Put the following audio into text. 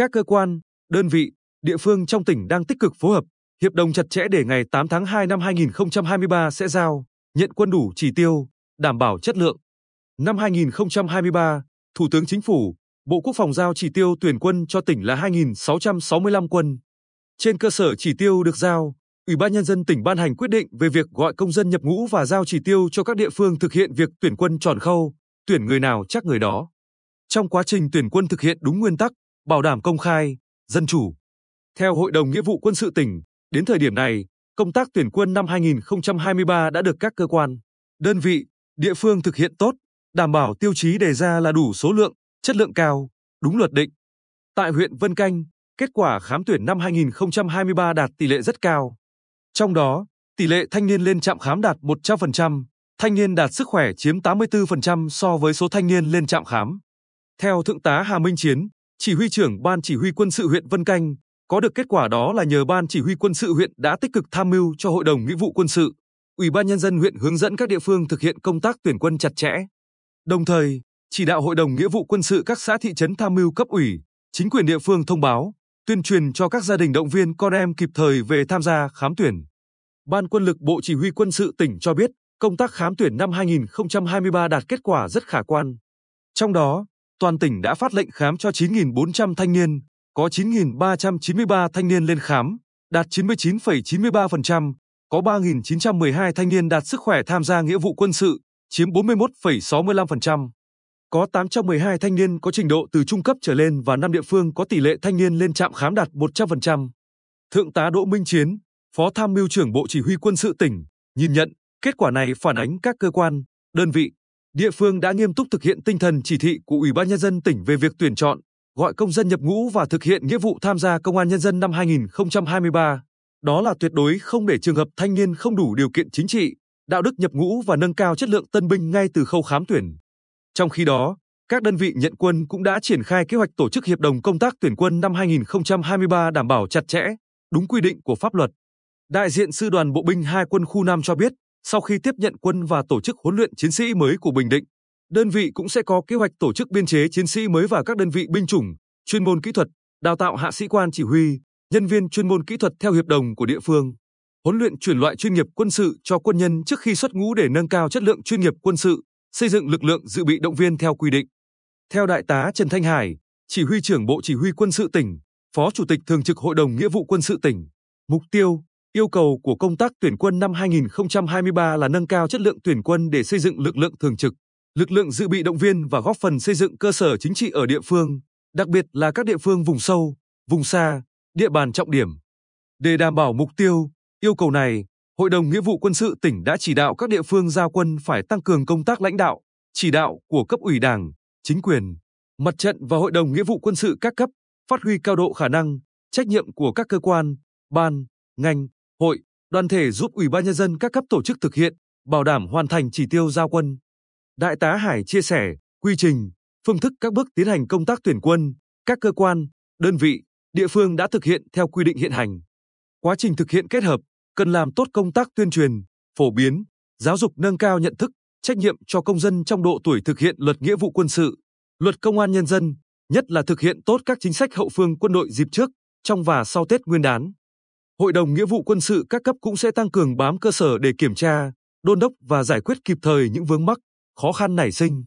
Các cơ quan, đơn vị, địa phương trong tỉnh đang tích cực phối hợp, hiệp đồng chặt chẽ để ngày 8 tháng 2 năm 2023 sẽ giao, nhận quân đủ chỉ tiêu, đảm bảo chất lượng. Năm 2023, Thủ tướng Chính phủ, Bộ Quốc phòng giao chỉ tiêu tuyển quân cho tỉnh là 2.665 quân. Trên cơ sở chỉ tiêu được giao, Ủy ban nhân dân tỉnh ban hành quyết định về việc gọi công dân nhập ngũ và giao chỉ tiêu cho các địa phương thực hiện việc tuyển quân tròn khâu, tuyển người nào chắc người đó. Trong quá trình tuyển quân thực hiện đúng nguyên tắc, bảo đảm công khai, dân chủ. Theo Hội đồng Nghĩa vụ Quân sự tỉnh, đến thời điểm này, công tác tuyển quân năm 2023 đã được các cơ quan, đơn vị, địa phương thực hiện tốt, đảm bảo tiêu chí đề ra là đủ số lượng, chất lượng cao, đúng luật định. Tại huyện Vân Canh, kết quả khám tuyển năm 2023 đạt tỷ lệ rất cao. Trong đó, tỷ lệ thanh niên lên trạm khám đạt 100%, thanh niên đạt sức khỏe chiếm 84% so với số thanh niên lên trạm khám. Theo Thượng tá Hà Minh Chiến, chỉ huy trưởng Ban Chỉ huy quân sự huyện Vân Canh, có được kết quả đó là nhờ Ban Chỉ huy quân sự huyện đã tích cực tham mưu cho Hội đồng Nghĩa vụ quân sự, Ủy ban nhân dân huyện hướng dẫn các địa phương thực hiện công tác tuyển quân chặt chẽ. Đồng thời, chỉ đạo Hội đồng Nghĩa vụ quân sự các xã thị trấn tham mưu cấp ủy, chính quyền địa phương thông báo, tuyên truyền cho các gia đình động viên con em kịp thời về tham gia khám tuyển. Ban quân lực Bộ Chỉ huy quân sự tỉnh cho biết, công tác khám tuyển năm 2023 đạt kết quả rất khả quan. Trong đó, toàn tỉnh đã phát lệnh khám cho 9.400 thanh niên, có 9.393 thanh niên lên khám, đạt 99,93%, có 3.912 thanh niên đạt sức khỏe tham gia nghĩa vụ quân sự, chiếm 41,65%. Có 812 thanh niên có trình độ từ trung cấp trở lên và 5 địa phương có tỷ lệ thanh niên lên trạm khám đạt 100%. Thượng tá Đỗ Minh Chiến, Phó Tham mưu trưởng Bộ Chỉ huy Quân sự tỉnh, nhìn nhận kết quả này phản ánh các cơ quan, đơn vị, địa phương đã nghiêm túc thực hiện tinh thần chỉ thị của Ủy ban nhân dân tỉnh về việc tuyển chọn, gọi công dân nhập ngũ và thực hiện nghĩa vụ tham gia công an nhân dân năm 2023. Đó là tuyệt đối không để trường hợp thanh niên không đủ điều kiện chính trị, đạo đức nhập ngũ và nâng cao chất lượng tân binh ngay từ khâu khám tuyển. Trong khi đó, các đơn vị nhận quân cũng đã triển khai kế hoạch tổ chức hiệp đồng công tác tuyển quân năm 2023 đảm bảo chặt chẽ, đúng quy định của pháp luật. Đại diện Sư đoàn Bộ binh hai quân khu Nam cho biết, sau khi tiếp nhận quân và tổ chức huấn luyện chiến sĩ mới của Bình Định, đơn vị cũng sẽ có kế hoạch tổ chức biên chế chiến sĩ mới và các đơn vị binh chủng, chuyên môn kỹ thuật, đào tạo hạ sĩ quan chỉ huy, nhân viên chuyên môn kỹ thuật theo hiệp đồng của địa phương, huấn luyện chuyển loại chuyên nghiệp quân sự cho quân nhân trước khi xuất ngũ để nâng cao chất lượng chuyên nghiệp quân sự, xây dựng lực lượng dự bị động viên theo quy định. Theo đại tá Trần Thanh Hải, chỉ huy trưởng Bộ Chỉ huy quân sự tỉnh, Phó Chủ tịch Thường trực Hội đồng Nghĩa vụ quân sự tỉnh, mục tiêu, yêu cầu của công tác tuyển quân năm 2023 là nâng cao chất lượng tuyển quân để xây dựng lực lượng thường trực, lực lượng dự bị động viên và góp phần xây dựng cơ sở chính trị ở địa phương, đặc biệt là các địa phương vùng sâu, vùng xa, địa bàn trọng điểm. Để đảm bảo mục tiêu, yêu cầu này, Hội đồng Nghĩa vụ quân sự tỉnh đã chỉ đạo các địa phương giao quân phải tăng cường công tác lãnh đạo, chỉ đạo của cấp ủy Đảng, chính quyền, mặt trận và Hội đồng Nghĩa vụ quân sự các cấp, phát huy cao độ khả năng, trách nhiệm của các cơ quan, ban, ngành, hội, đoàn thể giúp Ủy ban nhân dân các cấp tổ chức thực hiện, bảo đảm hoàn thành chỉ tiêu giao quân. Đại tá Hải chia sẻ, quy trình, phương thức các bước tiến hành công tác tuyển quân, các cơ quan, đơn vị, địa phương đã thực hiện theo quy định hiện hành. Quá trình thực hiện kết hợp, cần làm tốt công tác tuyên truyền, phổ biến, giáo dục nâng cao nhận thức, trách nhiệm cho công dân trong độ tuổi thực hiện luật nghĩa vụ quân sự, luật công an nhân dân, nhất là thực hiện tốt các chính sách hậu phương quân đội dịp trước, trong và sau Tết Nguyên đán. Hội đồng Nghĩa vụ quân sự các cấp cũng sẽ tăng cường bám cơ sở để kiểm tra, đôn đốc và giải quyết kịp thời những vướng mắc, khó khăn nảy sinh.